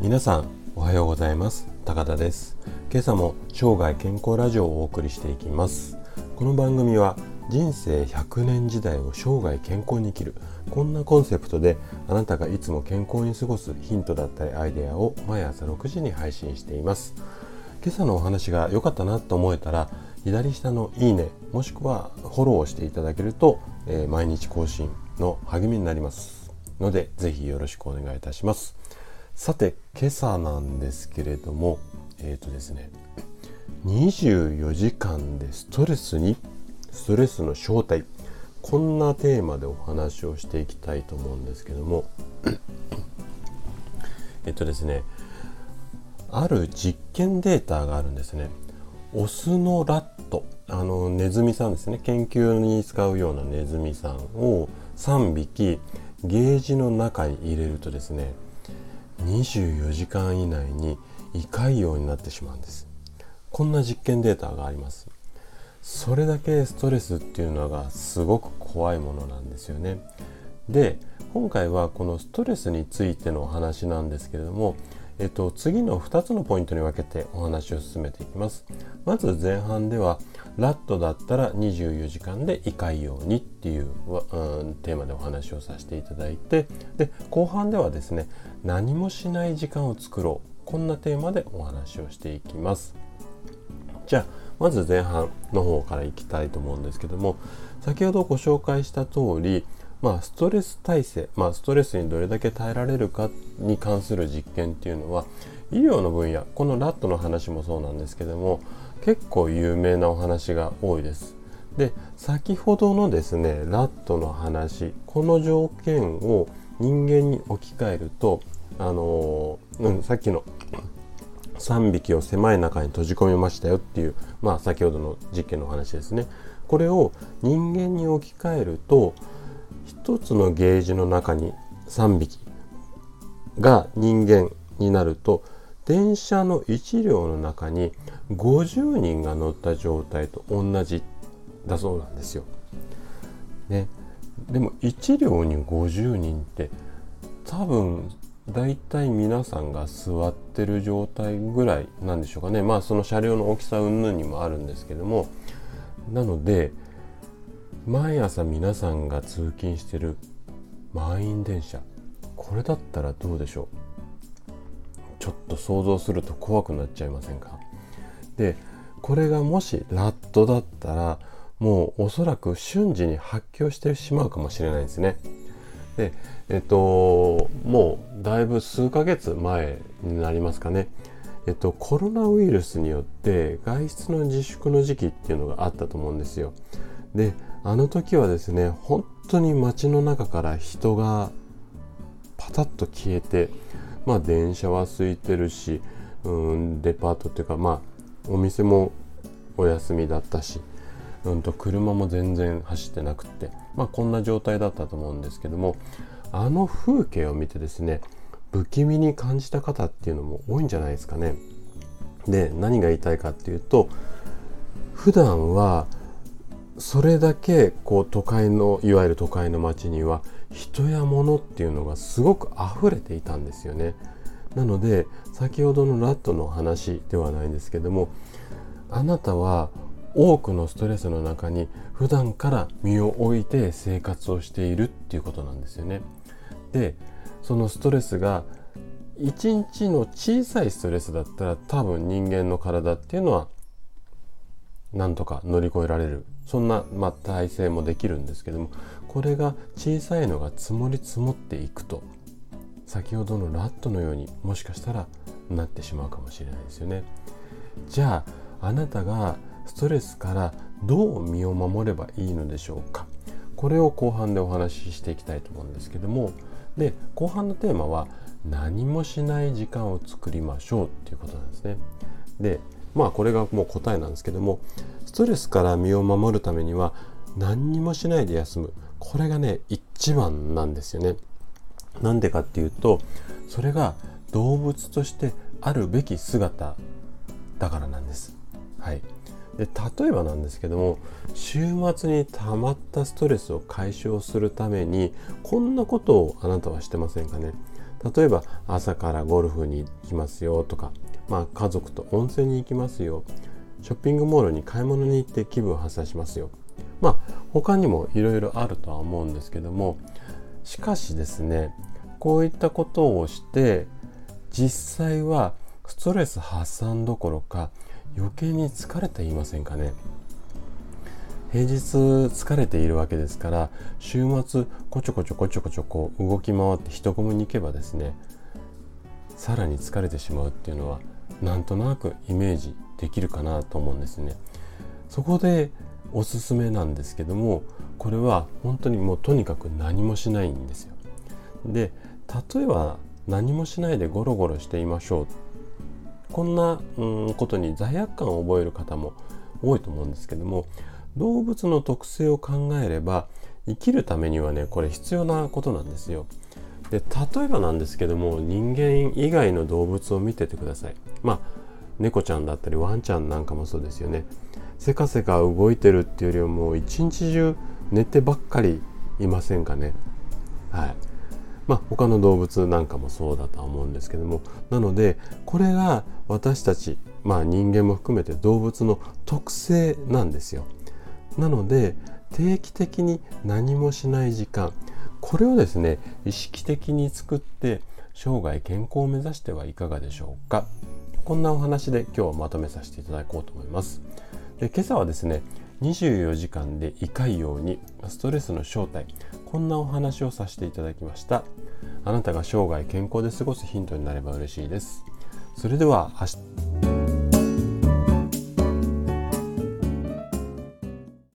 皆さんおはようございます。高田です。今朝も生涯健康ラジオをお送りしていきます。この番組は人生100年時代を生涯健康に生きる。こんなコンセプトであなたがいつも健康に過ごすヒントだったりアイデアを毎朝6時に配信しています。今朝のお話が良かったなと思えたら左下のいいねもしくはフォローしていただけると、えー、毎日更新の励みになりますのでぜひよろしくお願いいたします。さて今朝なんですけれどもえっ、ー、とですね24時間でストレスにストレスの正体こんなテーマでお話をしていきたいと思うんですけども えっとですねある実験データがあるんですね。オスのラット。あのネズミさんですね。研究に使うようなネズミさんを3匹ゲージの中に入れるとですね24時間以内に胃潰瘍になってしまうんです。こんな実験データがあります。それだけストレスっていうのがすごく怖いものなんですよね。で今回はこのストレスについてのお話なんですけれどもえっと、次の2つのポイントに分けてお話を進めていきます。まず前半では、ラットだったら24時間で胃潰瘍にっていう、うん、テーマでお話をさせていただいて、で、後半ではですね、何もしない時間を作ろう。こんなテーマでお話をしていきます。じゃあ、まず前半の方からいきたいと思うんですけども、先ほどご紹介した通り、まあ、ストレス耐性、まあ、ストレスにどれだけ耐えられるかに関する実験っていうのは医療の分野このラットの話もそうなんですけども結構有名なお話が多いです。で先ほどのですねラットの話この条件を人間に置き換えるとあの、うん、さっきの3匹を狭い中に閉じ込めましたよっていう、まあ、先ほどの実験の話ですねこれを人間に置き換えると1つのゲージの中に3匹が人間になると電車の1両の中に50人が乗った状態と同じだそうなんですよ。ね、でも1両に50人って多分大体皆さんが座ってる状態ぐらいなんでしょうかね。まあその車両の大きさ云々にもあるんですけども。なので毎朝皆さんが通勤してる満員電車これだったらどうでしょう？ちょっと想像すると怖くなっちゃいませんか？でこれがもしラットだったらもうおそらく瞬時に発狂してしまうかもしれないですね。でえっともうだいぶ数ヶ月前になりますかね。えっとコロナウイルスによって外出の自粛の時期っていうのがあったと思うんですよ。であの時はですね本当に街の中から人がパタッと消えてまあ電車は空いてるし、うん、デパートっていうかまあお店もお休みだったし、うんと車も全然走ってなくってまあこんな状態だったと思うんですけどもあの風景を見てですね不気味に感じた方っていうのも多いんじゃないですかね。で何が言いたいかっていうと普段はそれだけこう都会のいわゆる都会の街には人や物っていうのがすごく溢れていたんですよね。なので先ほどのラットの話ではないんですけどもあなたは多くのストレスの中に普段から身を置いて生活をしているっていうことなんですよね。でそのストレスが一日の小さいストレスだったら多分人間の体っていうのはなんとか乗り越えられるそんな、まあ、体制もできるんですけどもこれが小さいのが積もり積もっていくと先ほどのラットのようにもしかしたらなってしまうかもしれないですよね。じゃああなたがストレスからどう身を守ればいいのでしょうかこれを後半でお話ししていきたいと思うんですけどもで後半のテーマは何もしない時間を作りましょうっていうことなんですね。でまあこれがもう答えなんですけどもストレスから身を守るためには何にもしないで休むこれがね一番なんですよね。なんでかっていうとそれが動物としてあるべき姿だからなんです。はい。で例えばなんですけども週末に溜まったストレスを解消するためにこんなことをあなたはしてませんかね例えば朝からゴルフに行きますよとか、まあ、家族と温泉に行きますよ。ショッピングモールに買い物に行って気分を発散しますよ。まあ他にもいろいろあるとは思うんですけどもしかしですねこういったことをして実際はストレス発散どころか余計に疲れていませんかね。平日疲れているわけですから週末こちょこちょこちょこちょこ動き回って人混みに行けばですねさらに疲れてしまうっていうのはなんとなくイメージできるかなと思うんですね。そこでおすすめなんですけどもこれは本当にもうとにかく何もしないんですよ。で例えば何もしないでゴロゴロしていましょう。こんな、うん、ことに罪悪感を覚える方も多いと思うんですけども動物の特性を考えれば生きるためにはねこれ必要なことなんですよ。で例えばなんですけども人間以外の動物を見ててください。まあ猫ちゃんだったりワンちゃんなんかもそうですよね。せかせか動いてるっていうよりはもう一日中寝てばっかりいませんかね。はい。まあ、他の動物なんかもそうだとは思うんですけどもなのでこれが私たち、まあ、人間も含めて動物の特性なんですよ。なので定期的に何もしない時間これをですね意識的に作って生涯健康を目指してはいかがでしょうか。こんなお話で今日はまとめさせていただこうと思います。で今朝はですね24時間で胃潰瘍にストレスの正体こんなお話をさせていただきました。あなたが生涯健康で過ごすヒントになれば嬉しいです。それでは